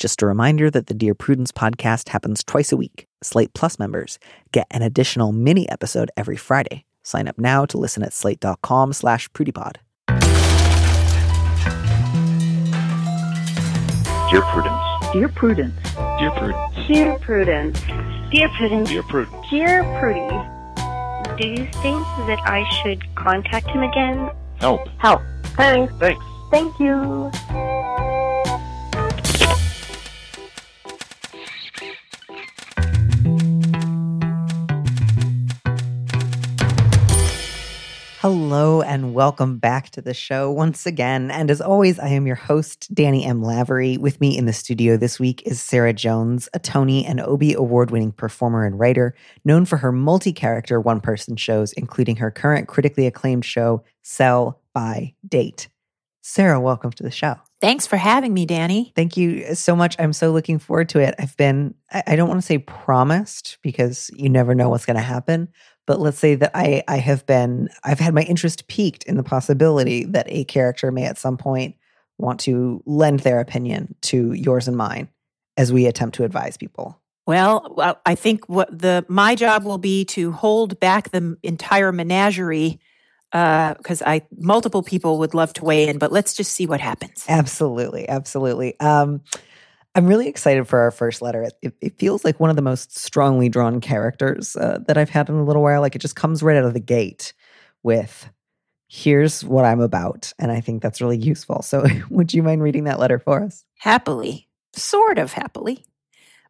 Just a reminder that the Dear Prudence podcast happens twice a week. Slate Plus members get an additional mini episode every Friday. Sign up now to listen at slate.com slash prudipod. Dear Prudence. Dear Prudence. Dear Prudence. Dear Prudence. Dear Prudence. Dear Prudence. Dear Prudy. Do you think that I should contact him again? Help. Help. Thanks. Thanks. Thank you. Hello and welcome back to the show once again. And as always, I am your host, Danny M. Lavery. With me in the studio this week is Sarah Jones, a Tony and Obie award winning performer and writer, known for her multi character one person shows, including her current critically acclaimed show, Sell by Date. Sarah, welcome to the show. Thanks for having me, Danny. Thank you so much. I'm so looking forward to it. I've been, I I don't want to say promised because you never know what's going to happen, but let's say that I, I have been, I've had my interest piqued in the possibility that a character may at some point want to lend their opinion to yours and mine as we attempt to advise people. Well, well, I think what the my job will be to hold back the entire menagerie because I multiple people would love to weigh in, but let's just see what happens. Absolutely, absolutely. Um, I'm really excited for our first letter. It- It, feels like one of the most strongly drawn characters uh, that I've had in a little while. Like it just comes right out of the gate with, "Here's what I'm about," and I think that's really useful. So, would you mind reading that letter for us? Happily, sort of happily,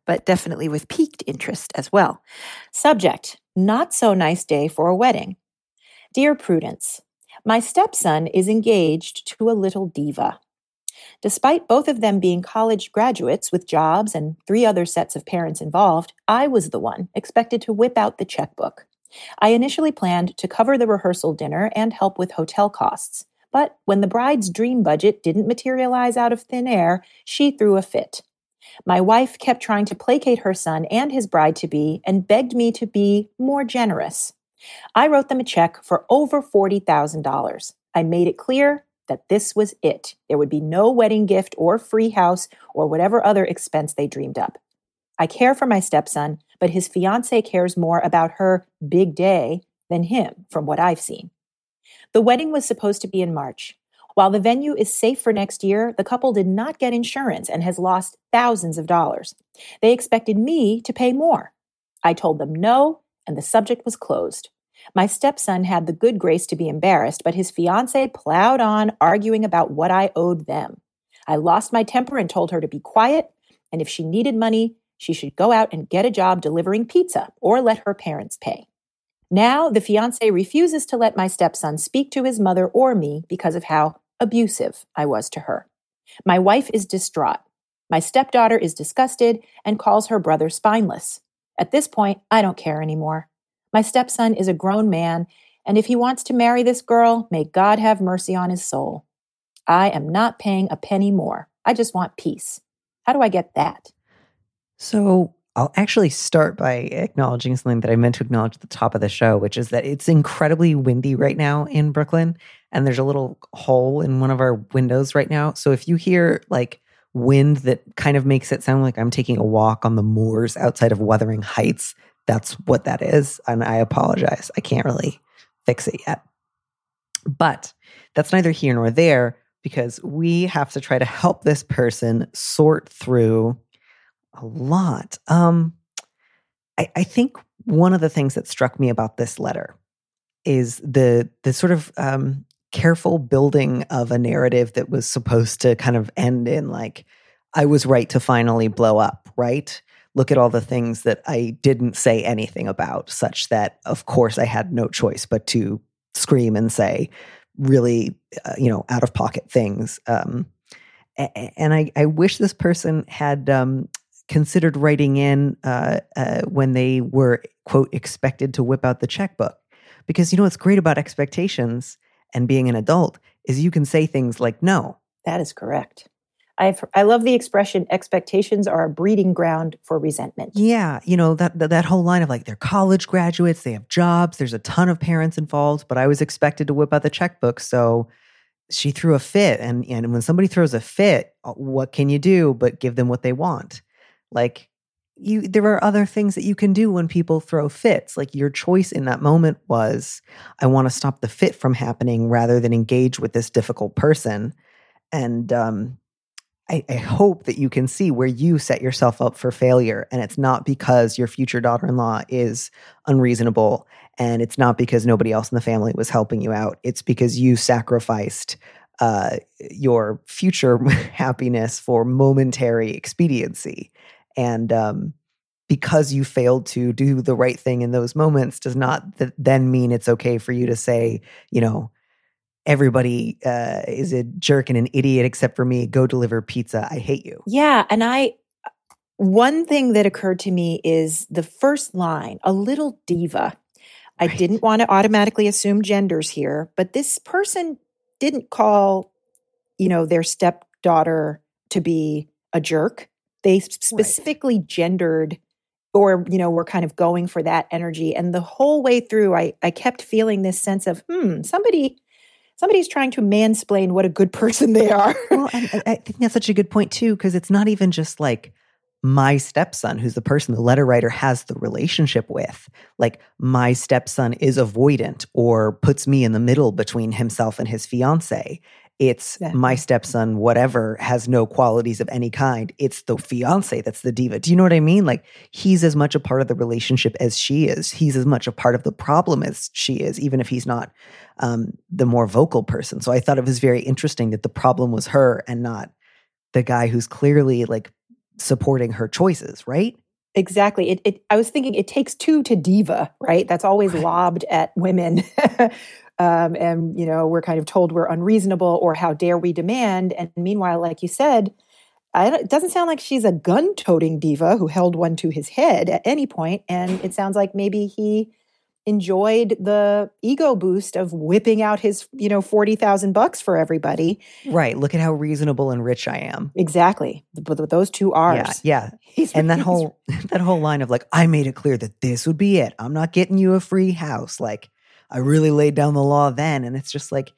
but definitely with piqued interest as well. Subject: Not so nice day for a wedding. Dear Prudence, my stepson is engaged to a little diva. Despite both of them being college graduates with jobs and three other sets of parents involved, I was the one expected to whip out the checkbook. I initially planned to cover the rehearsal dinner and help with hotel costs. But when the bride's dream budget didn't materialize out of thin air, she threw a fit. My wife kept trying to placate her son and his bride to be and begged me to be more generous. I wrote them a check for over $40,000. I made it clear that this was it. There would be no wedding gift or free house or whatever other expense they dreamed up. I care for my stepson, but his fiance cares more about her big day than him, from what I've seen. The wedding was supposed to be in March. While the venue is safe for next year, the couple did not get insurance and has lost thousands of dollars. They expected me to pay more. I told them no, and the subject was closed. My stepson had the good grace to be embarrassed, but his fiance plowed on, arguing about what I owed them. I lost my temper and told her to be quiet, and if she needed money, she should go out and get a job delivering pizza or let her parents pay. Now, the fiance refuses to let my stepson speak to his mother or me because of how abusive I was to her. My wife is distraught. My stepdaughter is disgusted and calls her brother spineless. At this point, I don't care anymore. My stepson is a grown man, and if he wants to marry this girl, may God have mercy on his soul. I am not paying a penny more. I just want peace. How do I get that? So, I'll actually start by acknowledging something that I meant to acknowledge at the top of the show, which is that it's incredibly windy right now in Brooklyn. And there's a little hole in one of our windows right now. So if you hear like wind that kind of makes it sound like I'm taking a walk on the moors outside of Wuthering Heights, that's what that is. And I apologize. I can't really fix it yet. But that's neither here nor there because we have to try to help this person sort through a lot. Um, I, I think one of the things that struck me about this letter is the the sort of um, careful building of a narrative that was supposed to kind of end in like I was right to finally blow up, right? Look at all the things that I didn't say anything about, such that of course I had no choice but to scream and say really, uh, you know, out of pocket things. Um, and I, I wish this person had um, considered writing in uh, uh, when they were quote expected to whip out the checkbook because you know what's great about expectations and being an adult is you can say things like no That is correct. I've, I love the expression expectations are a breeding ground for resentment. yeah you know that, that that whole line of like they're college graduates they have jobs there's a ton of parents involved but i was expected to whip out the checkbook so she threw a fit and and when somebody throws a fit uh, what can you do but give them what they want like you there are other things that you can do when people throw fits like your choice in that moment was i want to stop the fit from happening rather than engage with this difficult person and um I, I hope that you can see where you set yourself up for failure and it's not because your future daughter-in-law is unreasonable and it's not because nobody else in the family was helping you out. It's because you sacrificed uh, your future happiness for momentary expediency. And um, because you failed to do the right thing in those moments does not th- then mean it's okay for you to say you know everybody uh, is a jerk and an idiot except for me go deliver pizza i hate you Yeah. And I, one thing that occurred to me is the first line, a little diva. I Right. didn't want to automatically assume genders here, but this person didn't call, you know, their stepdaughter to be a jerk. They specifically gendered or, you know, were kind of going for that energy. And the whole way through, I, I kept feeling this sense of, hmm, somebody, somebody's trying to mansplain what a good person they are. well, I I think that's such a good point too, because it's not even just like my stepson, who's the person the letter writer has the relationship with. Like my stepson is avoidant or puts me in the middle between himself and his fiance. It's my stepson, whatever, has no qualities of any kind. It's the fiance that's the diva. Do you know what I mean? Like he's as much a part of the relationship as she is. He's as much a part of the problem as she is, even if he's not um, the more vocal person. So I thought it was very interesting that the problem was her and not the guy who's clearly like supporting her choices, right? Exactly. It, it. I was thinking it takes two to diva, right? That's always Right. lobbed at women, um, and you know we're kind of told we're unreasonable or how dare we demand. And meanwhile, like you said, I don't, it doesn't sound like she's a gun-toting diva who held one to his head at any point. And it sounds like maybe he enjoyed the ego boost of whipping out his, you know, forty thousand bucks for everybody. Right. Look at how reasonable and rich I am. Exactly. But with those two R's, Yeah. Yeah. He's- And that whole that whole line of like, I made it clear that this would be it. I'm not getting you a free house. Like I really laid down the law then. And it's just like,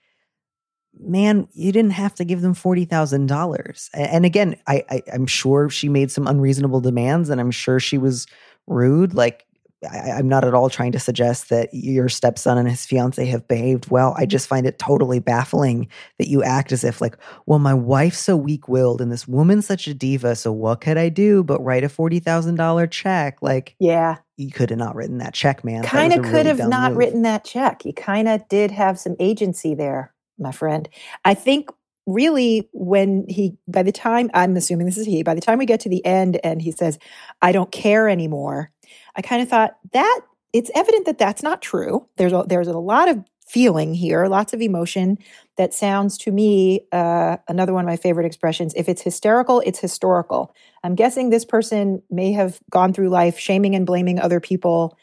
man, you didn't have to give them forty thousand dollars. And again, I, I I'm sure she made some unreasonable demands, and I'm sure she was rude. Like I, I'm not at all trying to suggest that your stepson and his fiance have behaved well. I just find it totally baffling that you act as if like, well, my wife's so weak willed and this woman's such a diva. So what could I do but write a forty thousand dollar check? Like yeah. You could have not written that check, man. Kind of could really have not move. written that check. He kind of did have some agency there, my friend. I think really when he, by the time, I'm assuming this is he, by the time we get to the end and he says, I don't care anymore, I kind of thought that it's evident that that's not true. There's a, there's a lot of feeling here, lots of emotion that sounds to me uh, another one of my favorite expressions. If it's hysterical, it's historical. I'm guessing this person may have gone through life shaming and blaming other people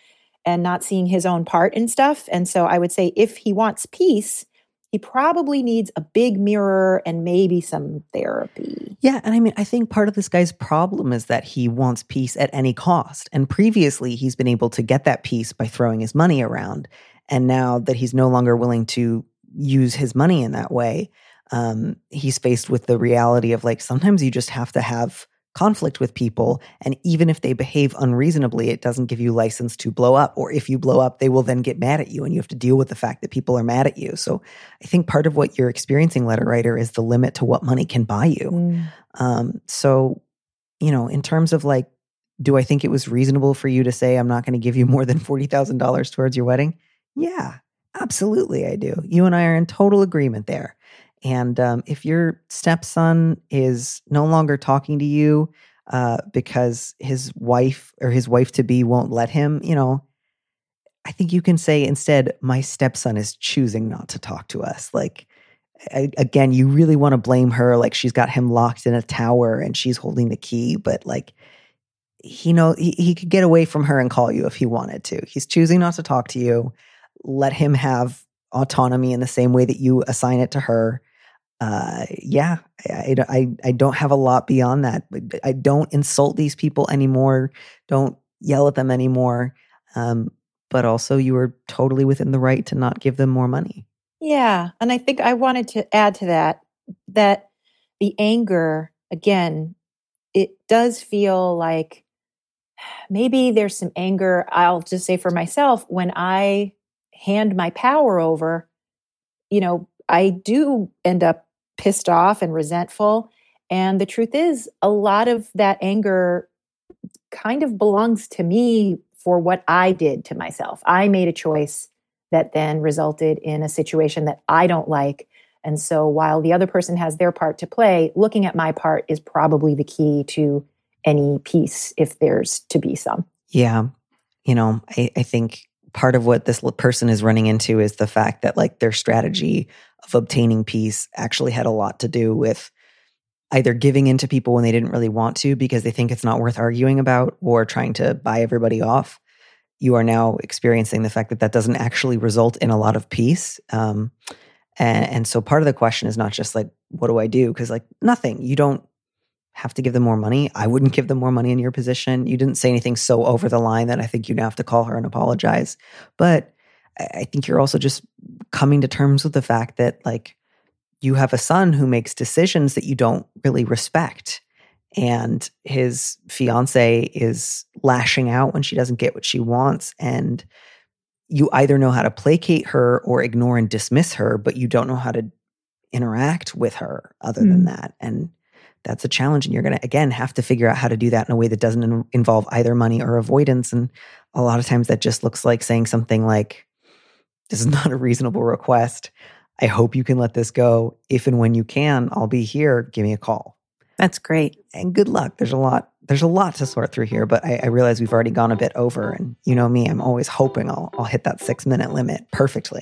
and not seeing his own part in stuff. And so I would say if he wants peace, he probably needs a big mirror and maybe some therapy. Yeah, and I mean, I think part of this guy's problem is that he wants peace at any cost. And previously, he's been able to get that peace by throwing his money around. And now that he's no longer willing to use his money in that way, um, he's faced with the reality of like sometimes you just have to have conflict with people. And even if they behave unreasonably, it doesn't give you license to blow up. Or if you blow up, they will then get mad at you and you have to deal with the fact that people are mad at you. So I think part of what you're experiencing, letter writer, is the limit to what money can buy you. Um, so, you know, in terms of like, do I think it was reasonable for you to say, I'm not going to give you more than $40,000 towards your wedding? Yeah, absolutely, I do. You and I are in total agreement there. And um, if your stepson is no longer talking to you uh, because his wife or his wife to be won't let him, you know, I think you can say instead, my stepson is choosing not to talk to us. Like, I, again, you really want to blame her. Like, she's got him locked in a tower and she's holding the key, but like, he know he, he could get away from her and call you if he wanted to. He's choosing not to talk to you. Let him have autonomy in the same way that you assign it to her. Uh, yeah, I, I, I- don't have a lot beyond that. I don't insult these people anymore. Don't yell at them anymore. Um, but also, you are totally within the right to not give them more money. Yeah. And I think I wanted to add to that that the anger, again, it does feel like maybe there's some anger. I'll just say for myself, when I hand my power over, you know, I do end up pissed off and resentful. And the truth is, a lot of that anger kind of belongs to me for what I did to myself. I made a choice that then resulted in a situation that I don't like. And so while the other person has their part to play, looking at my part is probably the key to any peace if there's to be some. Yeah. You know, I, I think part of what this person is running into is the fact that like their strategy of obtaining peace actually had a lot to do with either giving in to people when they didn't really want to because they think it's not worth arguing about or trying to buy everybody off. You are now experiencing the fact that that doesn't actually result in a lot of peace um, and, and so part of the question is not just like what do i do? Because like nothing. You don't have to give them more money. I wouldn't give them more money in your position. You didn't say anything so over the line that i think you'd have to call her and apologize. But i think you're also just coming to terms with the fact that like you have a son who makes decisions that you don't really respect. And his fiance is lashing out when she doesn't get what she wants. And you either know how to placate her or ignore and dismiss her but you don't know how to interact with her other mm. than that. And that's a challenge and you're going to again have to figure out how to do that in a way that doesn't in- involve either money or avoidance and a lot of times that just looks like saying something like this is not a reasonable request i hope you can let this go if and when you can i'll be here give me a call that's great. And good luck. There's a lot. There's a lot to sort through here, but I, I realize we've already gone a bit over. And you know me, I'm always hoping I'll, I'll hit that six minute limit perfectly.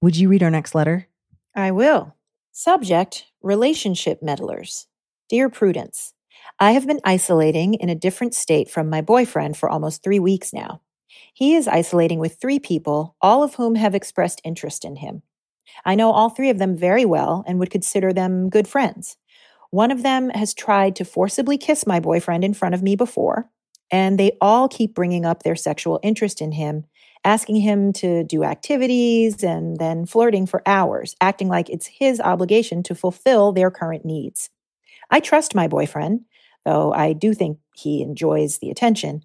Would you read our next letter? I will. Subject Relationship Meddlers. Dear Prudence, I have been isolating in a different state from my boyfriend for almost three weeks now. He is isolating with three people, all of whom have expressed interest in him. I know all three of them very well and would consider them good friends. One of them has tried to forcibly kiss my boyfriend in front of me before, and they all keep bringing up their sexual interest in him asking him to do activities and then flirting for hours, acting like it's his obligation to fulfill their current needs. I trust my boyfriend, though I do think he enjoys the attention,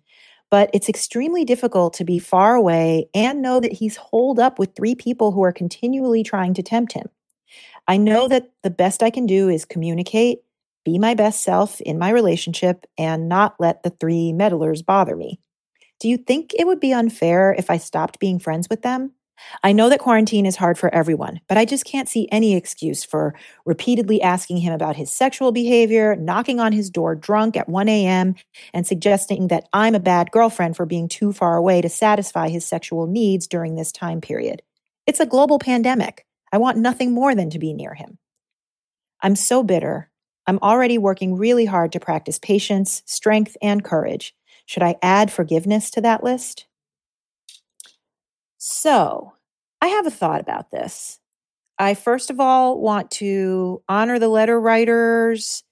but it's extremely difficult to be far away and know that he's holed up with three people who are continually trying to tempt him. I know that the best I can do is communicate, be my best self in my relationship, and not let the three meddlers bother me. Do you think it would be unfair if I stopped being friends with them? I know that quarantine is hard for everyone, but I just can't see any excuse for repeatedly asking him about his sexual behavior, knocking on his door drunk at 1 a.m., and suggesting that I'm a bad girlfriend for being too far away to satisfy his sexual needs during this time period. It's a global pandemic. I want nothing more than to be near him. I'm so bitter. I'm already working really hard to practice patience, strength, and courage. Should I add forgiveness to that list? So, I have a thought about this. I first of all want to honor the letter writer's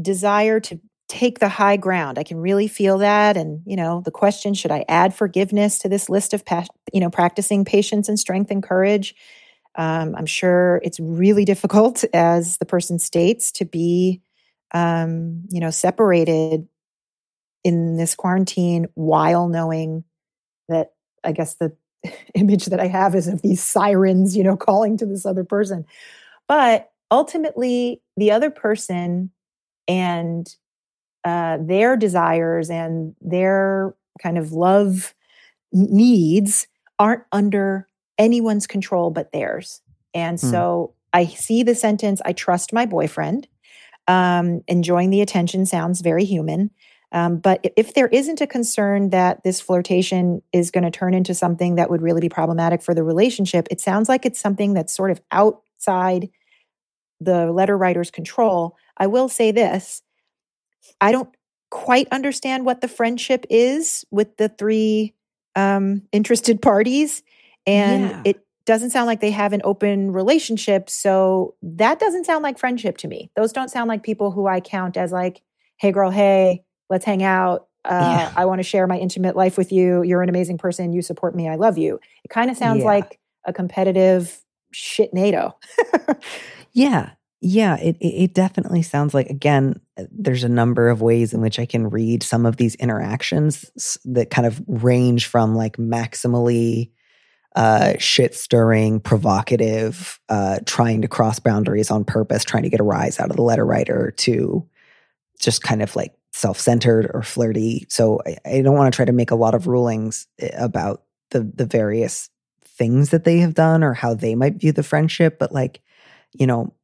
desire to take the high ground. I can really feel that and, you know, the question should I add forgiveness to this list of you know, practicing patience and strength and courage? Um, I'm sure it's really difficult, as the person states, to be, um, you know, separated in this quarantine while knowing that I guess the image that I have is of these sirens, you know, calling to this other person. But ultimately, the other person and uh, their desires and their kind of love needs aren't under anyone's control but theirs. And Hmm. so I see the sentence, I trust my boyfriend. Um, enjoying the attention sounds very human. Um, but if there isn't a concern that this flirtation is going to turn into something that would really be problematic for the relationship, it sounds like it's something that's sort of outside the letter writer's control. I will say this I don't quite understand what the friendship is with the three um, interested parties. And Yeah. it doesn't sound like they have an open relationship. So that doesn't sound like friendship to me. Those don't sound like people who I count as like, hey, girl, hey, let's hang out. Uh, Yeah. I want to share my intimate life with you. You're an amazing person. You support me. I love you. It kind of sounds Yeah. like a competitive shitnado. Yeah. Yeah, it, it it definitely sounds like again uh, there's a number of ways in which I can read some of these interactions that kind of range from like maximally uh shit stirring, provocative, uh trying to cross boundaries on purpose, trying to get a rise out of the letter writer to just kind of like self-centered or flirty. So I, I don't want to try to make a lot of rulings eh, about the the various things that they have done or how they might view the friendship, but like you know,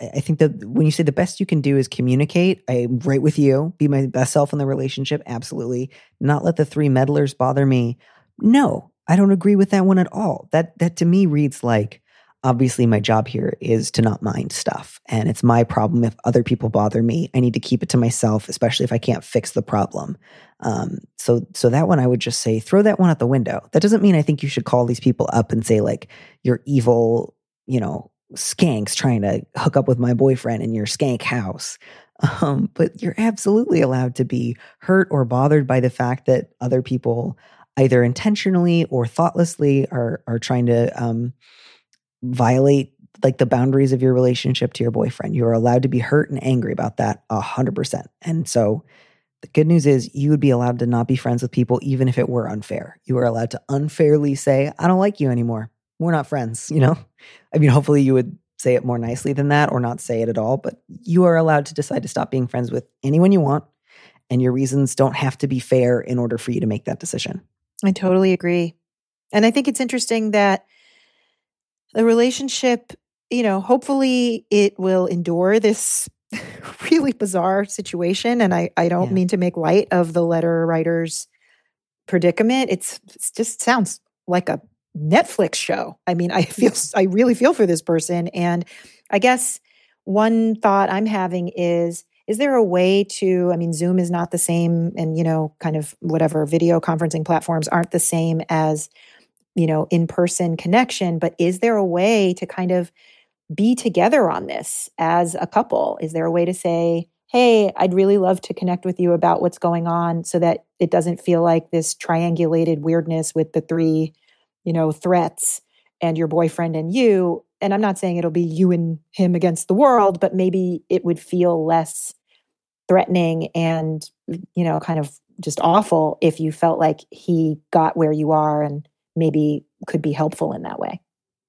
I I think that when you say the best you can do is communicate, I'm right with you, be my best self in the relationship, absolutely. Not let the three meddlers bother me. No, I don't agree with that one at all. That that to me reads like obviously my job here is to not mind stuff and it's my problem if other people bother me. I need to keep it to myself, especially if I can't fix the problem. Um, so so that one I would just say throw that one out the window. That doesn't mean I think you should call these people up and say like you're evil, you know, skanks trying to hook up with my boyfriend in your skank house. Um, but you're absolutely allowed to be hurt or bothered by the fact that other people either intentionally or thoughtlessly are are trying to um, violate like the boundaries of your relationship to your boyfriend. You are allowed to be hurt and angry about that a hundred percent. And so the good news is you would be allowed to not be friends with people even if it were unfair. You are allowed to unfairly say, I don't like you anymore. We're not friends, you know? I mean, hopefully you would say it more nicely than that or not say it at all, but you are allowed to decide to stop being friends with anyone you want. And your reasons don't have to be fair in order for you to make that decision. I totally agree. And I think it's interesting that the relationship, you know, hopefully it will endure this really bizarre situation. And I, I don't Yeah. mean to make light of the letter writer's predicament. It's, it's just sounds like a Netflix show. I mean, I feel, I really feel for this person. And I guess one thought I'm having is, is there a way to, I mean, Zoom is not the same and, you know, kind of whatever video conferencing platforms aren't the same as, you know, in person connection, but is there a way to kind of be together on this as a couple? Is there a way to say, hey, I'd really love to connect with you about what's going on so that it doesn't feel like this triangulated weirdness with the three, you know, threats and your boyfriend and you? And I'm not saying it'll be you and him against the world, but maybe it would feel less threatening and, you know, kind of just awful if you felt like he got where you are and maybe could be helpful in that way.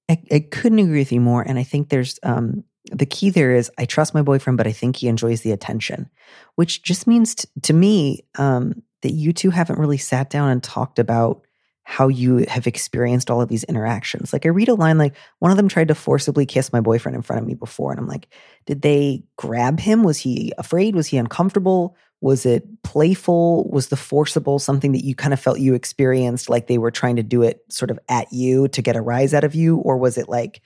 I, I couldn't agree with you more. And I think there's um, the key there is I trust my boyfriend, but I think he enjoys the attention, which just means t- to me um, that you two haven't really sat down and talked about how you have experienced all of these interactions. Like I read a line like one of them tried to forcibly kiss my boyfriend in front of me before, and I'm like, did they grab him? Was he afraid? Was he uncomfortable? Was it playful? Was the forcible something that you kind of felt you experienced like they were trying to do it sort of at you to get a rise out of you? Or was it like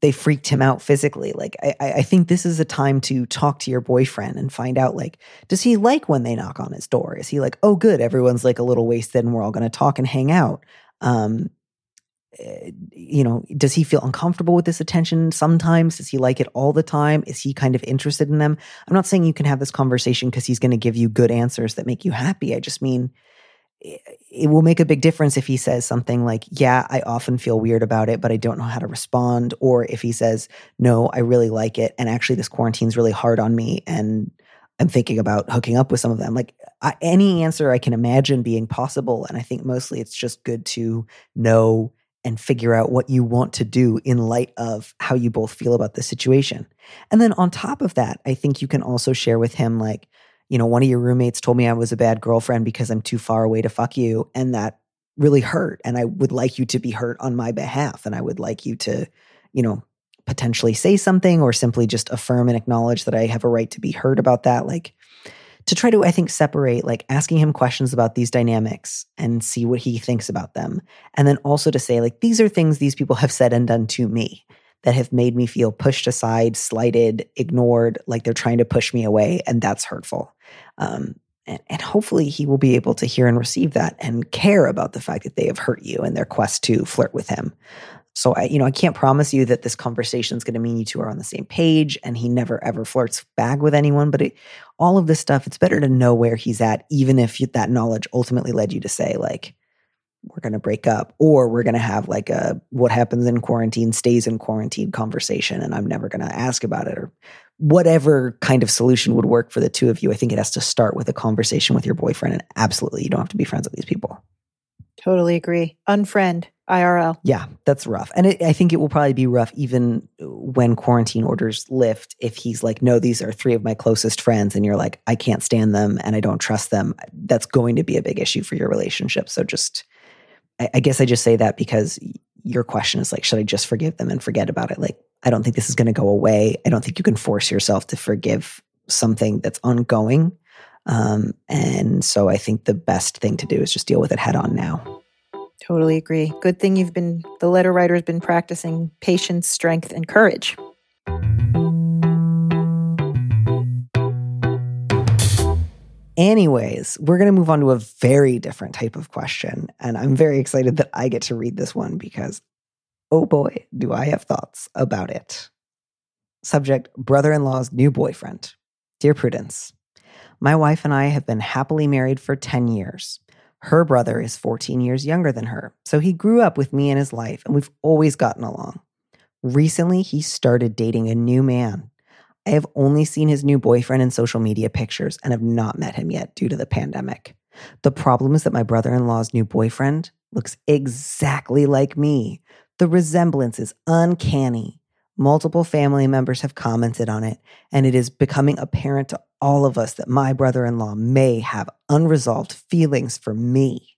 they freaked him out physically? Like, I, I think this is a time to talk to your boyfriend and find out like, does he like when they knock on his door? Is he like, oh, good, everyone's like a little wasted and we're all going to talk and hang out? Um, you know, does he feel uncomfortable with this attention sometimes? Does he like it all the time? Is he kind of interested in them? I'm not saying you can have this conversation because he's going to give you good answers that make you happy. I just mean it will make a big difference if he says something like, Yeah, I often feel weird about it, but I don't know how to respond. Or if he says, No, I really like it. And actually, this quarantine's really hard on me. And I'm thinking about hooking up with some of them. Like I, any answer I can imagine being possible. And I think mostly it's just good to know and figure out what you want to do in light of how you both feel about the situation. And then on top of that, I think you can also share with him, like, you know, one of your roommates told me I was a bad girlfriend because I'm too far away to fuck you. And that really hurt. And I would like you to be hurt on my behalf. And I would like you to, you know, potentially say something or simply just affirm and acknowledge that I have a right to be heard about that. Like, to try to, I think, separate like asking him questions about these dynamics and see what he thinks about them. And then also to say, like, these are things these people have said and done to me that have made me feel pushed aside, slighted, ignored, like they're trying to push me away. And that's hurtful. Um, and, and hopefully he will be able to hear and receive that and care about the fact that they have hurt you in their quest to flirt with him. So I, you know, I can't promise you that this conversation is going to mean you two are on the same page and he never ever flirts back with anyone. But it, all of this stuff, it's better to know where he's at, even if you, that knowledge ultimately led you to say like, we're going to break up or we're going to have like a what happens in quarantine stays in quarantine conversation and I'm never going to ask about it or whatever kind of solution would work for the two of you. I think it has to start with a conversation with your boyfriend and absolutely you don't have to be friends with these people. Totally agree. Unfriend. IRL. Yeah, that's rough. And it, I think it will probably be rough even when quarantine orders lift. If he's like, no, these are three of my closest friends, and you're like, I can't stand them and I don't trust them, that's going to be a big issue for your relationship. So just, I, I guess I just say that because your question is like, should I just forgive them and forget about it? Like, I don't think this is going to go away. I don't think you can force yourself to forgive something that's ongoing. Um, and so I think the best thing to do is just deal with it head on now. Totally agree. Good thing you've been, the letter writer's been practicing patience, strength, and courage. Anyways, we're going to move on to a very different type of question. And I'm very excited that I get to read this one because, oh boy, do I have thoughts about it. Subject Brother in law's new boyfriend. Dear Prudence, my wife and I have been happily married for 10 years. Her brother is 14 years younger than her, so he grew up with me in his life, and we've always gotten along. Recently, he started dating a new man. I have only seen his new boyfriend in social media pictures and have not met him yet due to the pandemic. The problem is that my brother in law's new boyfriend looks exactly like me. The resemblance is uncanny. Multiple family members have commented on it, and it is becoming apparent to all of us that my brother in law may have unresolved feelings for me.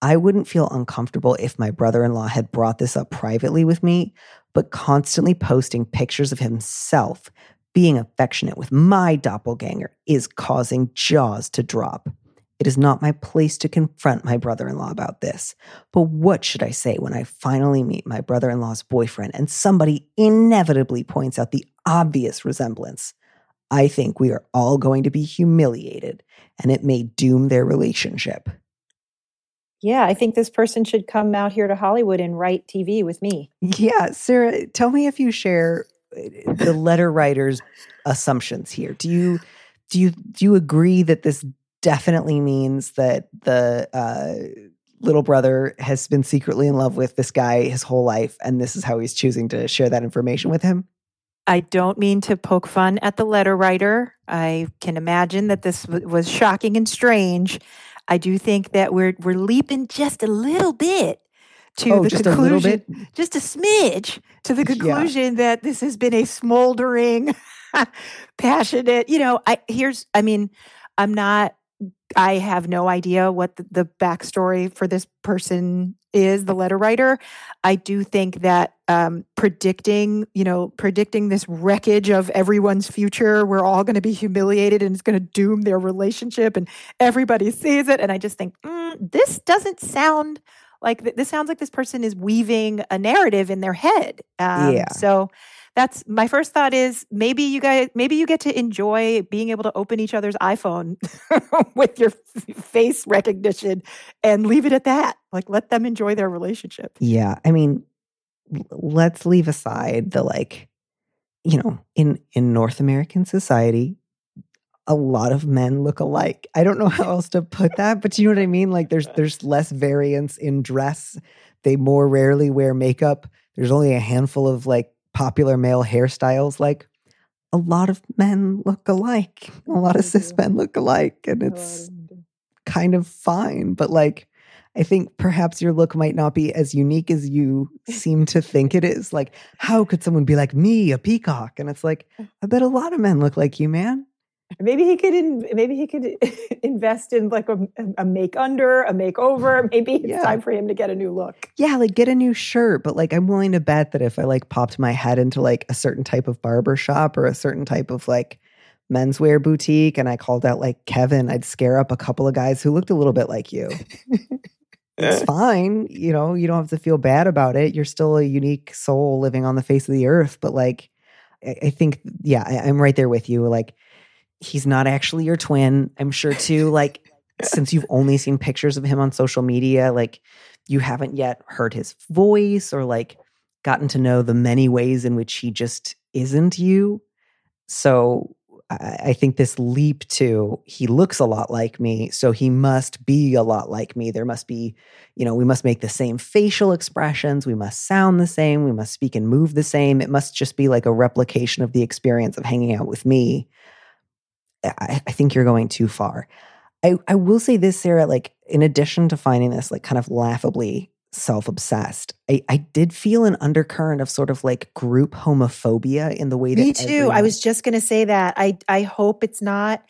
I wouldn't feel uncomfortable if my brother in law had brought this up privately with me, but constantly posting pictures of himself being affectionate with my doppelganger is causing jaws to drop. It is not my place to confront my brother in law about this. But what should I say when I finally meet my brother in law's boyfriend and somebody inevitably points out the obvious resemblance? I think we are all going to be humiliated and it may doom their relationship. Yeah, I think this person should come out here to Hollywood and write TV with me. Yeah, Sarah, tell me if you share uh, the letter writer's assumptions here. Do you do you do you agree that this definitely means that the uh, little brother has been secretly in love with this guy his whole life, and this is how he's choosing to share that information with him? I don't mean to poke fun at the letter writer. I can imagine that this w- was shocking and strange. I do think that we're we're leaping just a little bit to Oh, the just a conclusion, bit? just a smidge to the Yeah. conclusion that this has been a smoldering, passionate. You know, I here's. I mean, I'm not. I have no idea what the, the backstory for this person is, the letter writer. I do think that um, predicting, you know, predicting this wreckage of everyone's future, we're all going to be humiliated and it's going to doom their relationship and everybody sees it. And I just think, mm, this doesn't sound like th- this sounds like this person is weaving a narrative in their head. Um, Yeah. So that's my first thought is maybe you guys, maybe you get to enjoy being able to open each other's iPhone with your f- face recognition and leave it at that. Like let them enjoy their relationship. Yeah, I mean, let's leave aside the like, you know, in in North American society, a lot of men look alike. I don't know how else to put that, but you know what I mean? Like there's there's less variance in dress. They more rarely wear makeup. There's only a handful of like popular male hairstyles. Like a lot of men look alike. A lot of cis men look alike, and it's kind of fine. But like, I think perhaps your look might not be as unique as you seem to think it is. Like, how could someone be like me, a peacock? And it's like, I bet a lot of men look like you, man. Maybe he could. In, maybe he could invest in like a, a make under, a makeover. Maybe it's Yeah. time for him to get a new look. Yeah, like get a new shirt, but like I'm willing to bet that if I like popped my head into like a certain type of barber shop or a certain type of like menswear boutique and I called out like Kevin, I'd scare up a couple of guys who looked a little bit like you. it's fine. You know, you don't have to feel bad about it. You're still a unique soul living on the face of the earth. But like, I, I think, yeah, I, I'm right there with you. Like, he's not actually your twin. I'm sure too. Like, since you've only seen pictures of him on social media, like, you haven't yet heard his voice or like gotten to know the many ways in which he just isn't you. So I, I think this leap to he looks a lot like me, so he must be a lot like me. There must be, you know, we must make the same facial expressions, we must sound the same, we must speak and move the same. It must just be like a replication of the experience of hanging out with me. I, I think you're going too far. I, I will say this, Sarah, like in addition to finding this like kind of laughably self-obsessed, I, I did feel an undercurrent of sort of like group homophobia in the way that Me too. I was just going to say that. I I hope it's not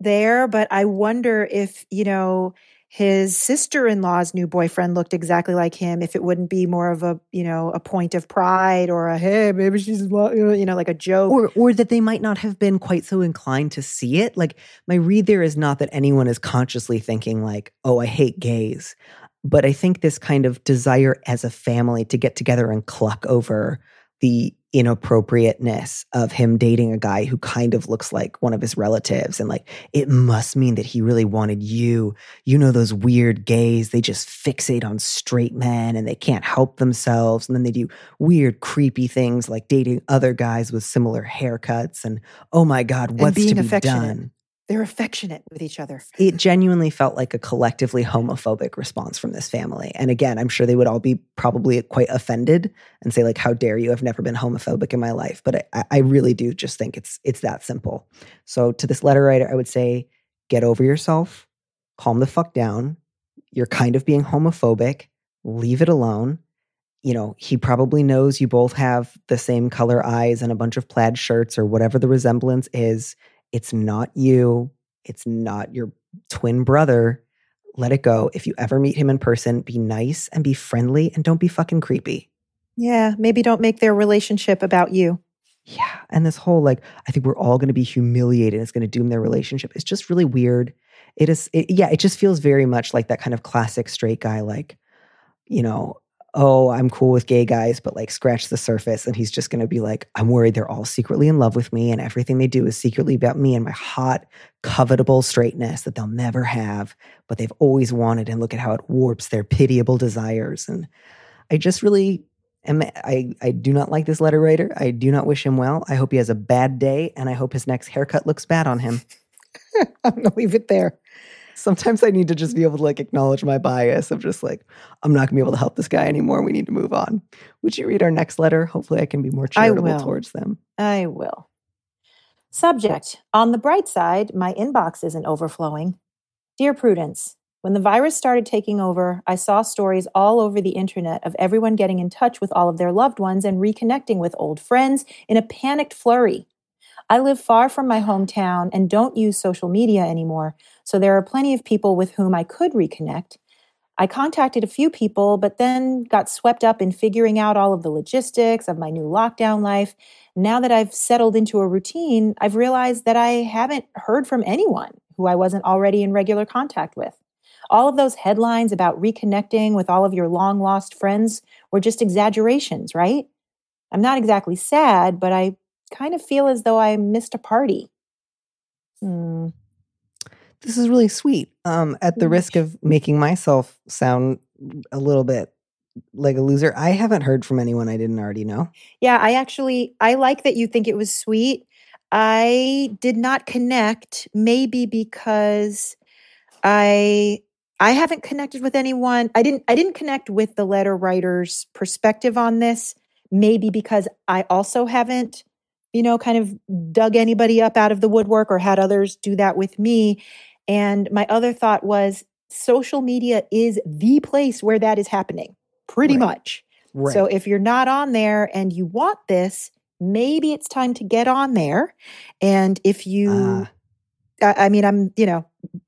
there, but I wonder if, you know, his sister-in-law's new boyfriend looked exactly like him if it wouldn't be more of a, you know, a point of pride or a hey, maybe she's you know, like a joke. or or that they might not have been quite so inclined to see it. Like my read there is not that anyone is consciously thinking like, "Oh, I hate gays." But I think this kind of desire as a family to get together and cluck over the inappropriateness of him dating a guy who kind of looks like one of his relatives and like it must mean that he really wanted you. You know those weird gays, they just fixate on straight men and they can't help themselves and then they do weird creepy things like dating other guys with similar haircuts and oh my god, what's being to be done? They're affectionate with each other. it genuinely felt like a collectively homophobic response from this family. And again, I'm sure they would all be probably quite offended and say, like, how dare you? I've never been homophobic in my life. But I, I really do just think it's it's that simple. So to this letter writer, I would say, get over yourself, calm the fuck down. You're kind of being homophobic. Leave it alone. You know, he probably knows you both have the same color eyes and a bunch of plaid shirts or whatever the resemblance is. It's not you. It's not your twin brother. Let it go. If you ever meet him in person, be nice and be friendly and don't be fucking creepy. Yeah, maybe don't make their relationship about you. Yeah. And this whole like, I think we're all going to be humiliated. It's going to doom their relationship. It's just really weird. It is, it, yeah, it just feels very much like that kind of classic straight guy, like, you know, oh, I'm cool with gay guys, but like scratch the surface. And he's just going to be like, I'm worried they're all secretly in love with me and everything they do is secretly about me and my hot, covetable straightness that they'll never have, but they've always wanted. And look at how it warps their pitiable desires. And I just really am, I, I do not like this letter writer. I do not wish him well. I hope he has a bad day and I hope his next haircut looks bad on him. I'm going to leave it there. Sometimes I need to just be able to like acknowledge my bias of just like, I'm not gonna be able to help this guy anymore. We need to move on. Would you read our next letter? Hopefully I can be more charitable towards them. I will. Subject On the bright side, my inbox isn't overflowing. Dear Prudence, when the virus started taking over, I saw stories all over the internet of everyone getting in touch with all of their loved ones and reconnecting with old friends in a panicked flurry. I live far from my hometown and don't use social media anymore, so there are plenty of people with whom I could reconnect. I contacted a few people, but then got swept up in figuring out all of the logistics of my new lockdown life. Now that I've settled into a routine, I've realized that I haven't heard from anyone who I wasn't already in regular contact with. All of those headlines about reconnecting with all of your long lost friends were just exaggerations, right? I'm not exactly sad, but I kind of feel as though I missed a party. Hmm. This is really sweet. Um, at the risk of making myself sound a little bit like a loser, I haven't heard from anyone I didn't already know. Yeah, I actually I like that you think it was sweet. I did not connect maybe because I I haven't connected with anyone. I didn't I didn't connect with the letter writer's perspective on this maybe because I also haven't you know, kind of dug anybody up out of the woodwork or had others do that with me. And my other thought was social media is the place where that is happening, pretty Right. much. Right. So if you're not on there and you want this, maybe it's time to get on there. And if you, Ah. I, I mean, I'm, you know,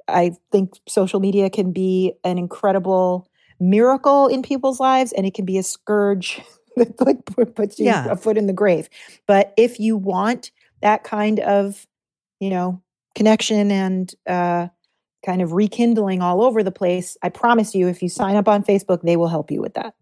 I think social media can be an incredible miracle in people's lives and it can be a scourge that like puts you Yeah. a foot in the grave. But if you want that kind of, you know, connection and uh, kind of rekindling all over the place, I promise you, if you sign up on Facebook, they will help you with that.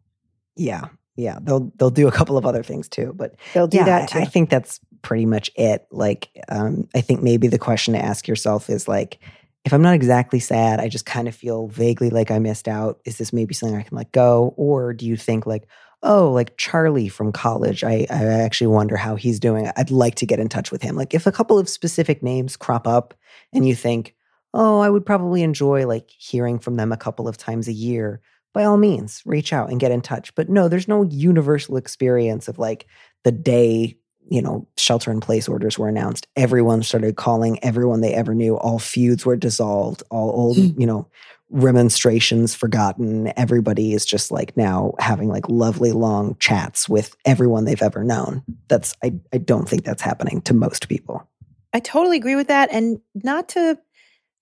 yeah. Yeah. They'll they'll do a couple of other things too. But They'll do yeah, that too. I, I think that's pretty much it. Like, um, I think maybe the question to ask yourself is like, if I'm not exactly sad, I just kind of feel vaguely like I missed out. Is this maybe something I can let go? Or do you think like, oh, like Charlie from college, I, I actually wonder how he's doing. I'd like to get in touch with him. Like if a couple of specific names crop up and you think, oh, I would probably enjoy like hearing from them a couple of times a year, by all means, reach out and get in touch. But no, there's no universal experience of like the day, you know, shelter in place orders were announced. Everyone started calling everyone they ever knew. All feuds were dissolved. All old, mm. you know, remonstrations forgotten. Everybody is just like now having like lovely long chats with everyone they've ever known. That's, I, I don't think that's happening to most people. I totally agree with that. And not to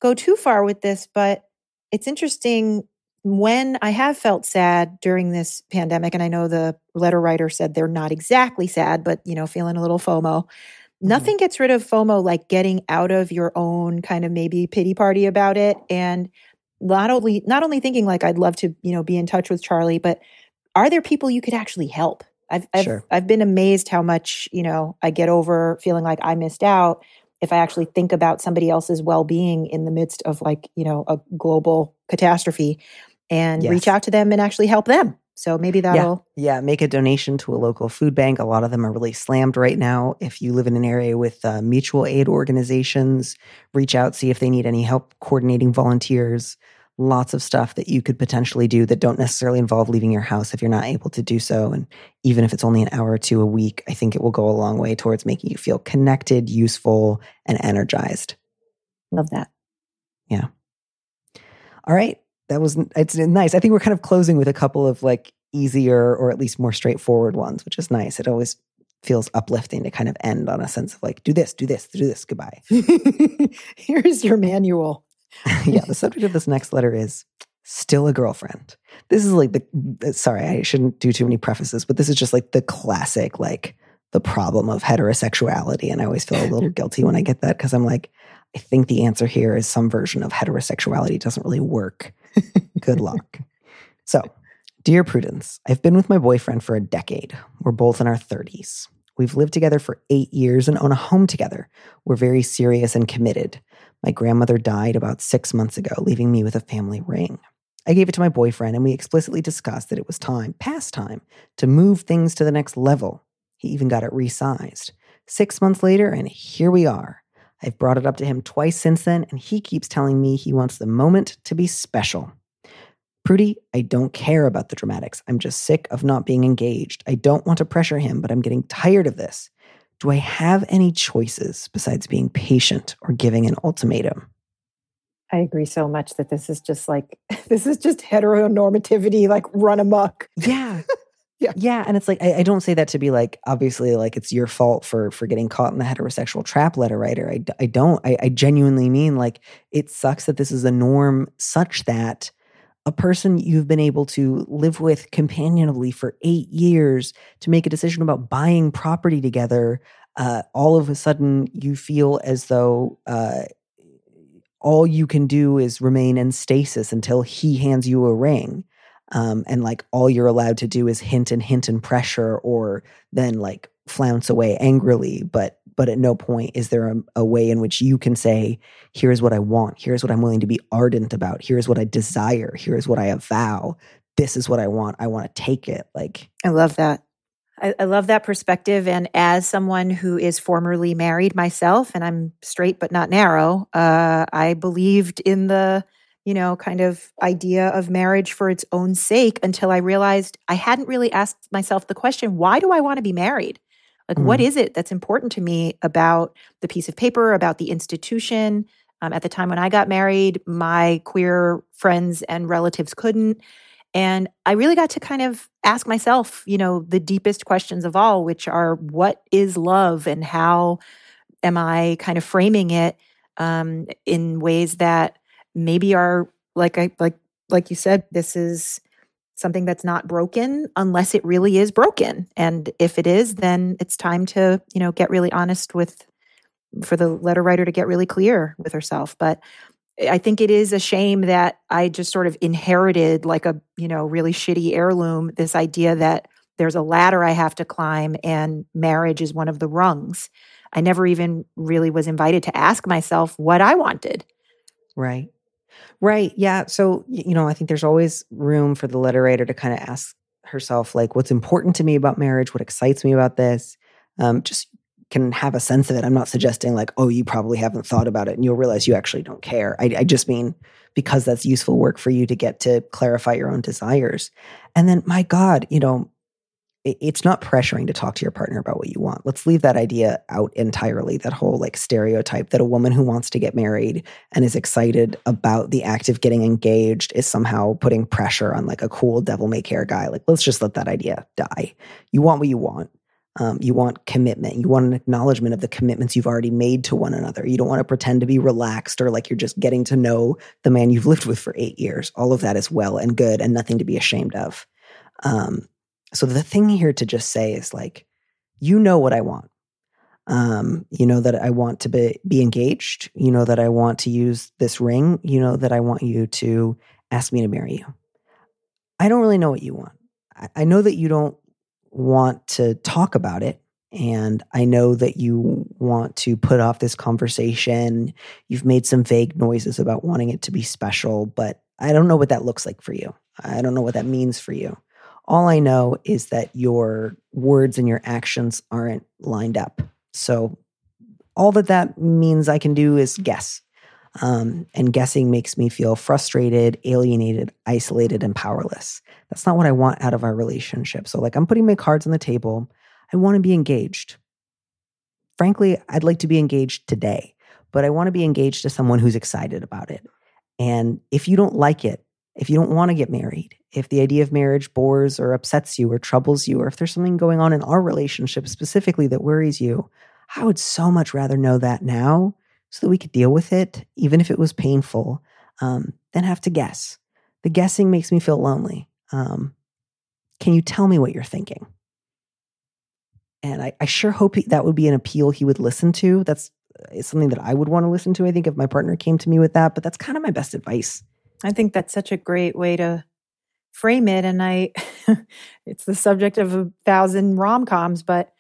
go too far with this, but it's interesting when I have felt sad during this pandemic, and I know the letter writer said they're not exactly sad, but you know, feeling a little FOMO. Mm-hmm. Nothing gets rid of FOMO like getting out of your own kind of maybe pity party about it. And not only not only thinking like I'd love to, you know, be in touch with Charlie, but are there people you could actually help? I've I've, Sure. I've been amazed how much, you know, I get over feeling like I missed out if I actually think about somebody else's well-being in the midst of like, you know, a global catastrophe and reach out to them and actually help them. So maybe that'll Yeah, make a donation to a local food bank. A lot of them are really slammed right now. If you live in an area with uh, mutual aid organizations, reach out, see if they need any help coordinating volunteers. Lots of stuff that you could potentially do that don't necessarily involve leaving your house if you're not able to do so. And even if it's only an hour or two a week, I think it will go a long way towards making you feel connected, useful, and energized. love that. Yeah. All right. That was it's nice. I think we're kind of closing with a couple of like easier or at least more straightforward ones, which is nice. It always feels uplifting to kind of end on a sense of like, do this, do this, do this, goodbye. Here's your manual. yeah, the subject of this next letter is still a girlfriend. This is like the uh, sorry, I shouldn't do too many prefaces, but this is just like the classic like the problem of heterosexuality and I always feel a little guilty when I get that because I'm like I think the answer here is some version of heterosexuality doesn't really work. Good luck. So, dear Prudence, I've been with my boyfriend for a decade. We're both in our 30s. We've lived together for eight years and own a home together. We're very serious and committed. My grandmother died about six months ago, leaving me with a family ring. I gave it to my boyfriend, and we explicitly discussed that it was time, past time, to move things to the next level. He even got it resized. Six months later, and here we are. I've brought it up to him twice since then, and he keeps telling me he wants the moment to be special. Prudy, I don't care about the dramatics. I'm just sick of not being engaged. I don't want to pressure him, but I'm getting tired of this. Do I have any choices besides being patient or giving an ultimatum? I agree so much that this is just like this is just heteronormativity, like run amok. Yeah. Yeah. Yeah. And it's like, I, I don't say that to be like, obviously, like it's your fault for for getting caught in the heterosexual trap letter writer. I, I don't. I, I genuinely mean like it sucks that this is a norm such that a person you've been able to live with companionably for eight years to make a decision about buying property together, uh, all of a sudden you feel as though uh, all you can do is remain in stasis until he hands you a ring. Um, and like all you're allowed to do is hint and hint and pressure or then like flounce away angrily but but at no point is there a, a way in which you can say here's what i want. Here's what i'm willing to be ardent about. Here's what i desire. Here's what i avow. This is what i want. I want to take it. Like I love that. I, I love that perspective. And as someone who is formerly married myself, and I'm straight but not narrow, uh, I believed in the, you know, kind of idea of marriage for its own sake until I realized I hadn't really asked myself the question, why do I want to be married? Like, what Mm. is it that's important to me about the piece of paper, about the institution? Um, at the time when I got married, my queer friends and relatives couldn't. And I really got to kind of ask myself, you know, the deepest questions of all, which are what is love and how am I kind of framing it um, in ways that maybe are like I like like you said, this is something that's not broken unless it really is broken. And if it is, then it's time to, you know, get really honest with for the letter writer to get really clear with herself. But I think it is a shame that I just sort of inherited like a, you know, really shitty heirloom this idea that there's a ladder I have to climb and marriage is one of the rungs. I never even really was invited to ask myself what I wanted. Right. Right. Yeah. So, you know, I think there's always room for the letter writer to kind of ask herself, like, what's important to me about marriage? What excites me about this? Um, just can have a sense of it. I'm not suggesting, like, oh, you probably haven't thought about it and you'll realize you actually don't care. I, I just mean because that's useful work for you to get to clarify your own desires. And then, my God, you know, it's not pressuring to talk to your partner about what you want. Let's leave that idea out entirely. That whole like stereotype that a woman who wants to get married and is excited about the act of getting engaged is somehow putting pressure on like a cool devil may care guy. Like, let's just let that idea die. You want what you want. Um, you want commitment. You want an acknowledgement of the commitments you've already made to one another. You don't want to pretend to be relaxed or like you're just getting to know the man you've lived with for eight years. All of that is well and good and nothing to be ashamed of. Um, so the thing here to just say is like, you know what I want. Um, you know that I want to be, be engaged. You know that I want to use this ring. You know that I want you to ask me to marry you. I don't really know what you want. I, I know that you don't want to talk about it. And I know that you want to put off this conversation. You've made some vague noises about wanting it to be special, but I don't know what that looks like for you. I don't know what that means for you. All I know is that your words and your actions aren't lined up. So all that that means I can do is guess. Um, and guessing makes me feel frustrated, alienated, isolated, and powerless. That's not what I want out of our relationship. So, like, I'm putting my cards on the table. I want to be engaged. Frankly, I'd like to be engaged today, but I want to be engaged to someone who's excited about it. And if you don't like it, if you don't want to get married, if the idea of marriage bores or upsets you or troubles you, or if there's something going on in our relationship specifically that worries you, I would so much rather know that now so that we could deal with it, even if it was painful, um, than have to guess. The guessing makes me feel lonely. Um, can you tell me what you're thinking? And I, I sure hope he, that would be an appeal he would listen to. That's it's something that I would want to listen to. I think if my partner came to me with that, but that's kind of my best advice. I think that's such a great way to frame it. And I, it's the subject of a thousand rom coms, but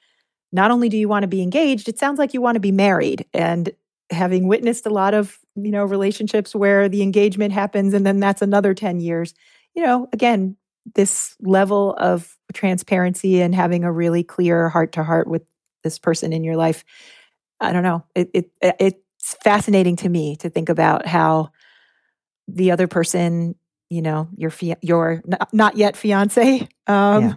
not only do you want to be engaged, it sounds like you want to be married. And having witnessed a lot of, you know, relationships where the engagement happens and then that's another 10 years, you know, again, this level of transparency and having a really clear heart to heart with this person in your life. I don't know. It, it it's fascinating to me to think about how the other person, you know, your fia- your n- not yet fiance, um, Yeah.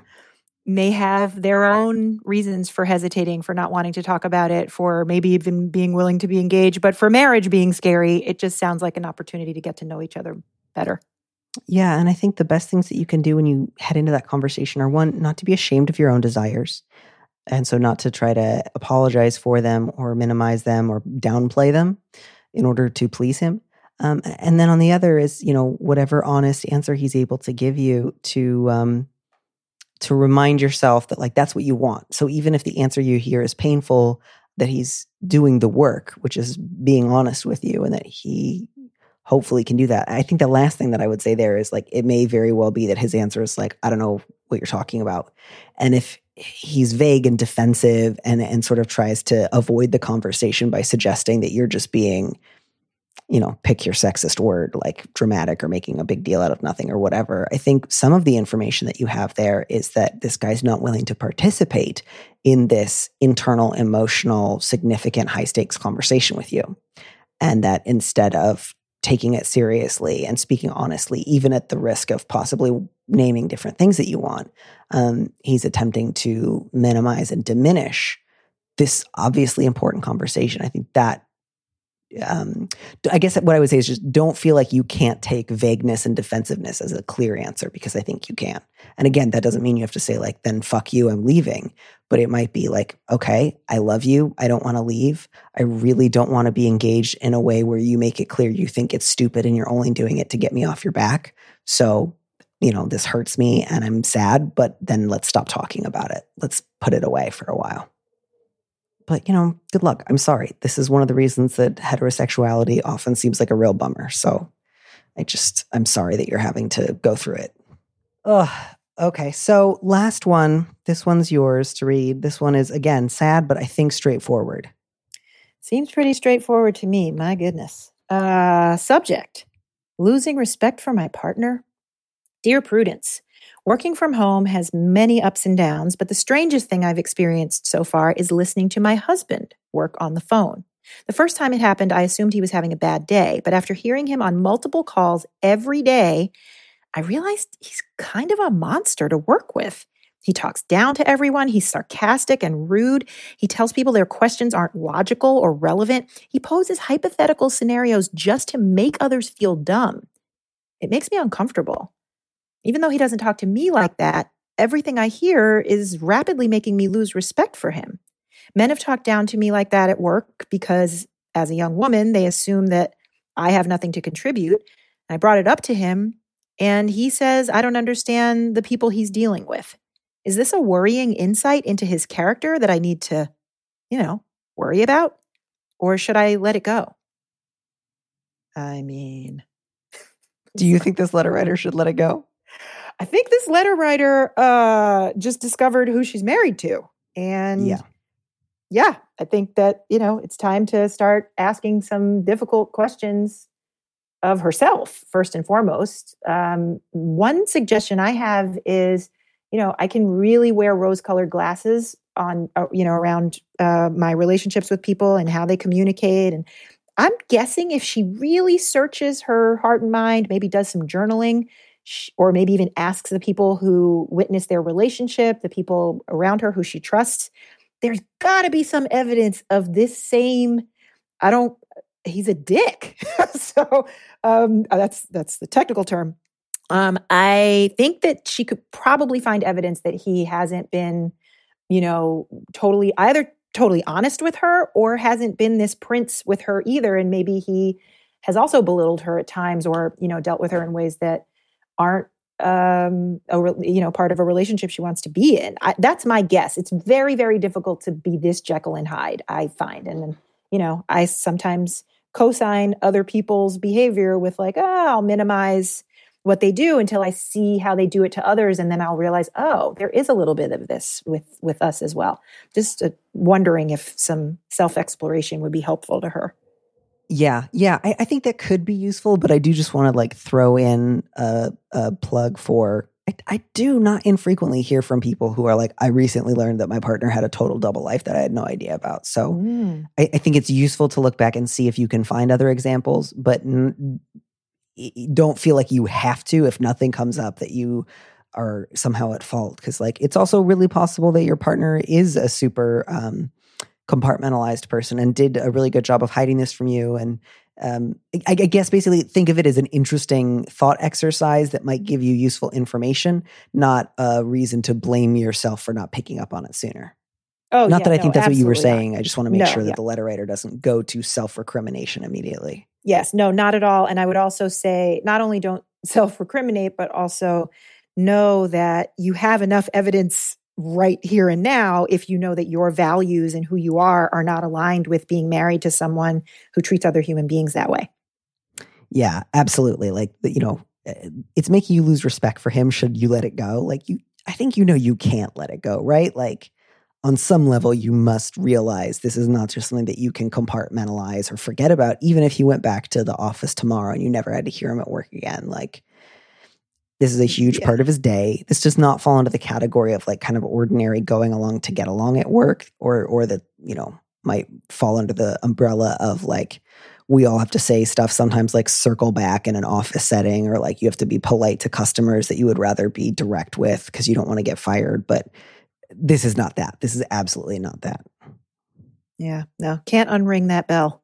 may have their own reasons for hesitating, for not wanting to talk about it, for maybe even being willing to be engaged. But for marriage being scary, it just sounds like an opportunity to get to know each other better. Yeah. And I think the best things that you can do when you head into that conversation are one, not to be ashamed of your own desires. And so not to try to apologize for them or minimize them or downplay them in order to please him. Um, and then on the other is, you know, whatever honest answer he's able to give you to, um, to remind yourself that like that's what you want. So even if the answer you hear is painful, that he's doing the work, which is being honest with you and that he hopefully can do that. I think the last thing that I would say there is like it may very well be that his answer is like I don't know what you're talking about. And if he's vague and defensive and and sort of tries to avoid the conversation by suggesting that you're just being you know, pick your sexist word like dramatic or making a big deal out of nothing or whatever. I think some of the information that you have there is that this guy's not willing to participate in this internal, emotional, significant, high stakes conversation with you. And that instead of taking it seriously and speaking honestly, even at the risk of possibly naming different things that you want, um, he's attempting to minimize and diminish this obviously important conversation. I think that um, I guess what I would say is just don't feel like you can't take vagueness and defensiveness as a clear answer because I think you can. And again, that doesn't mean you have to say like, then fuck you, I'm leaving. But it might be like, okay, I love you. I don't want to leave. I really don't want to be engaged in a way where you make it clear you think it's stupid and you're only doing it to get me off your back. So, you know, this hurts me and I'm sad, but then let's stop talking about it. Let's put it away for a while but you know, good luck. I'm sorry. This is one of the reasons that heterosexuality often seems like a real bummer. So I just, I'm sorry that you're having to go through it. Ugh. Okay. So last one. This one's yours to read. This one is again sad, but I think straightforward. Seems pretty straightforward to me. My goodness. Uh, subject losing respect for my partner. Dear Prudence, Working from home has many ups and downs, but the strangest thing I've experienced so far is listening to my husband work on the phone. The first time it happened, I assumed he was having a bad day, but after hearing him on multiple calls every day, I realized he's kind of a monster to work with. He talks down to everyone. He's sarcastic and rude. He tells people their questions aren't logical or relevant. He poses hypothetical scenarios just to make others feel dumb. It makes me uncomfortable. Even though he doesn't talk to me like that, everything I hear is rapidly making me lose respect for him. Men have talked down to me like that at work because, as a young woman, they assume that I have nothing to contribute. I brought it up to him, and he says, I don't understand the people he's dealing with. Is this a worrying insight into his character that I need to, you know, worry about? Or should I let it go? I mean, do you think this letter writer should let it go? I think this letter writer uh, just discovered who she's married to. And yeah. yeah, I think that, you know, it's time to start asking some difficult questions of herself, first and foremost. Um, one suggestion I have is, you know, I can really wear rose colored glasses on, uh, you know, around uh, my relationships with people and how they communicate. And I'm guessing if she really searches her heart and mind, maybe does some journaling, or maybe even asks the people who witness their relationship, the people around her who she trusts, there's got to be some evidence of this same. I don't. He's a dick. so um, uh, that's that's the technical term. Um, I think that she could probably find evidence that he hasn't been, you know, totally either totally honest with her or hasn't been this prince with her either, and maybe he has also belittled her at times or you know dealt with her in ways that aren't um a you know part of a relationship she wants to be in. I, that's my guess. It's very very difficult to be this jekyll and hyde i find. And you know i sometimes co-sign other people's behavior with like oh i'll minimize what they do until i see how they do it to others. And then i'll realize oh there is a little bit of this with with us as well. Just uh, wondering if some self exploration would be helpful to her yeah, yeah, I, I, think that could be useful, but I do just want to like throw in a, a plug for. I, I, do not infrequently hear from people who are like, I recently learned that my partner had a total double life that I had no idea about. So mm. I, I, think it's useful to look back and see if you can find other examples, but n- don't feel like you have to if nothing comes up that you are somehow at fault. Because like it's also really possible that your partner is a super. Um, compartmentalized person and did a really good job of hiding this from you. And um, I, I, guess basically think of it as an interesting thought exercise that might give you useful information, not a reason to blame yourself for not picking up on it sooner. Oh, not yeah, that I no, think that's what you were saying. Not. I just want to make no, sure that yeah. the letter writer doesn't go to self recrimination immediately. Yes, no, not at all. And I would also say not only don't self recriminate, but also know that you have enough evidence right here and now if you know that your values and who you are are not aligned with being married to someone who treats other human beings that way. Yeah, absolutely. Like, you know, eh, it's making you lose respect for him should you let it go. Like, you, I think you know you can't let it go, right? Like, on some level, you must realize this is not just something that you can compartmentalize or forget about, even if you went back to the office tomorrow and you never had to hear him at work again. Like, this is a huge yeah. part of his day. This does not fall into the category of like kind of ordinary going along to get along at work or or that, you know, might fall under the umbrella of like we all have to say stuff sometimes like circle back in an office setting or like you have to be polite to customers that you would rather be direct with because you don't want to get fired, but this is not that. This is absolutely not that. Yeah. No, can't unring that bell.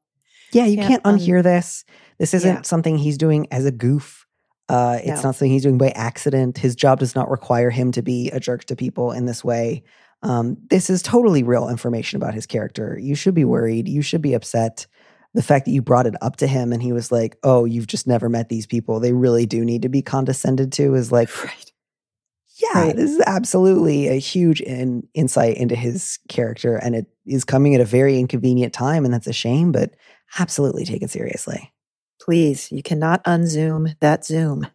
Yeah, you Can't can't un- unhear this. This isn't Yeah. something he's doing as a goof. Uh, it's No. not something he's doing by accident. His job does not require him to be a jerk to people in this way. Um, this is totally real information about his character. You should be worried. You should be upset. The fact that you brought it up to him and he was like, "Oh, you've just never met these people. They really do need to be condescended to." Is like, Right. yeah, Right. this is absolutely a huge in, insight into his character, and it is coming at a very inconvenient time, and that's a shame. But absolutely take it seriously. Please, you cannot unzoom that Zoom.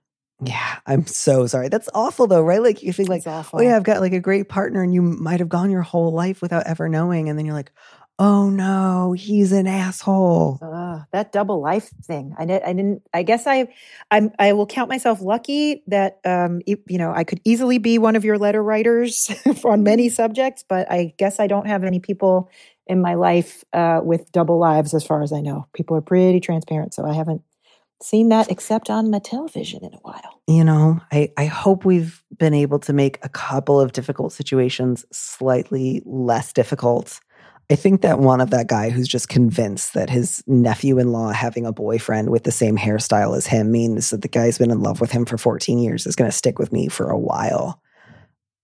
Yeah, I'm so sorry. That's awful though, right? Like you think like, awful. oh yeah, I've got like a great partner and you might have gone your whole life without ever knowing and then you're like, "Oh no, he's an asshole." Uh, that double life thing. I, did, I didn't. I guess I, I'm. I will count myself lucky that um, you know, I could easily be one of your letter writers on many subjects, but I guess I don't have any people in my life uh, with double lives, as far as I know. People are pretty transparent, so I haven't seen that except on my television in a while. You know, I I hope we've been able to make a couple of difficult situations slightly less difficult. I think that one of that guy who's just convinced that his nephew-in-law having a boyfriend with the same hairstyle as him means that the guy's been in love with him for 14 years is going to stick with me for a while.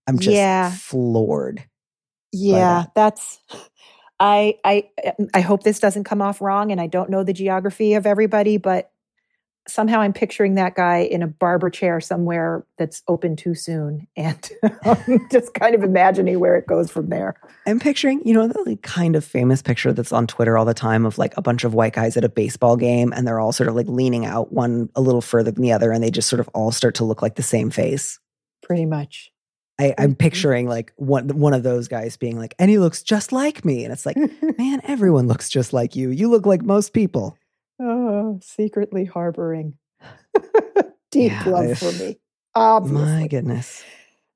I'm just Yeah. floored. Yeah, that. that's. I I I hope this doesn't come off wrong, and I don't know the geography of everybody, but somehow I'm picturing that guy in a barber chair somewhere that's open too soon, and just kind of imagining where it goes from there. I'm picturing, you know, the like kind of famous picture that's on Twitter all the time of like a bunch of white guys at a baseball game and they're all sort of like leaning out one a little further than the other and they just sort of all start to look like the same face. Pretty much. I, I'm Mhm. picturing like one one of those guys being like, and he looks just like me. And it's like, man, everyone looks just like you. You look like most people. oh, secretly harboring deep Yeah, love for me. Obviously. My goodness.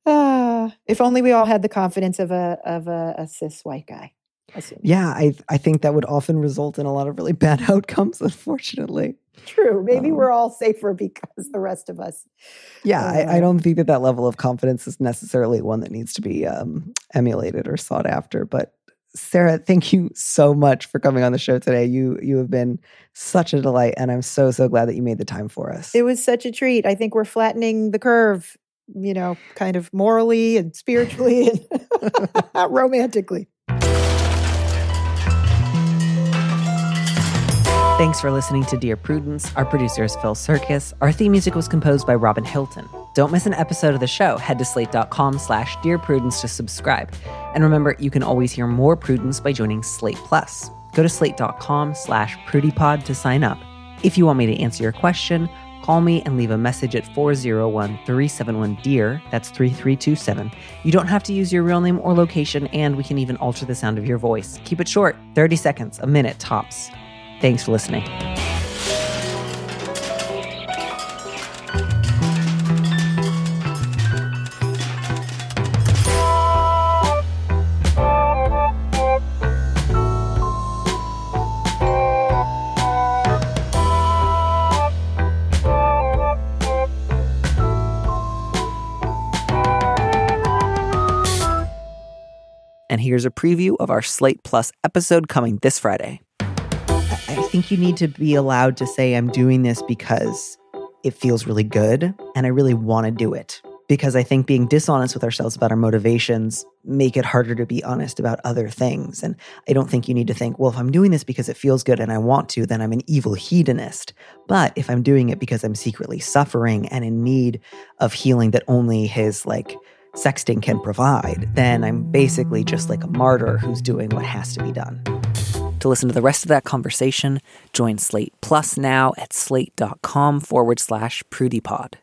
Ah, if only we all had the confidence of a of a, a cis white guy. Assuming. Yeah, I I think that would often result in a lot of really bad outcomes, unfortunately. True. Maybe Um, we're all safer because the rest of us. Yeah, I, I Uh, don't think that that level of confidence is necessarily one that needs to be um, emulated or sought after. But Sarah, thank you so much for coming on the show today. You you have been such a delight, and I'm so so glad that you made the time for us. It was such a treat. I think we're flattening the curve, you know, kind of morally and spiritually and romantically. Thanks for listening to Dear Prudence. Our producer is Phil Surkis. Our theme music was composed by Robin Hilton. Don't miss an episode of the show. Head to slate.com slash Dear Prudence to subscribe. And remember, you can always hear more Prudence by joining Slate Plus. Go to slate.com slash prudypod to sign up. If you want me to answer your question, call me and leave a message at 401-371-DEAR. That's 3327. You don't have to use your real name or location, and we can even alter the sound of your voice. Keep it short, 30 seconds, a minute tops. Thanks for listening. And here's a preview of our Slate Plus episode coming this Friday. I think you need to be allowed to say, I'm doing this because it feels really good and I really want to do it. Because I think being dishonest with ourselves about our motivations make it harder to be honest about other things. And I don't think you need to think, well, if I'm doing this because it feels good and I want to, then I'm an evil hedonist. But if I'm doing it because I'm secretly suffering and in need of healing that only his like sexting can provide, then I'm basically just like a martyr who's doing what has to be done. To listen to the rest of that conversation, join Slate Plus now at slate.com forward slash prudypod.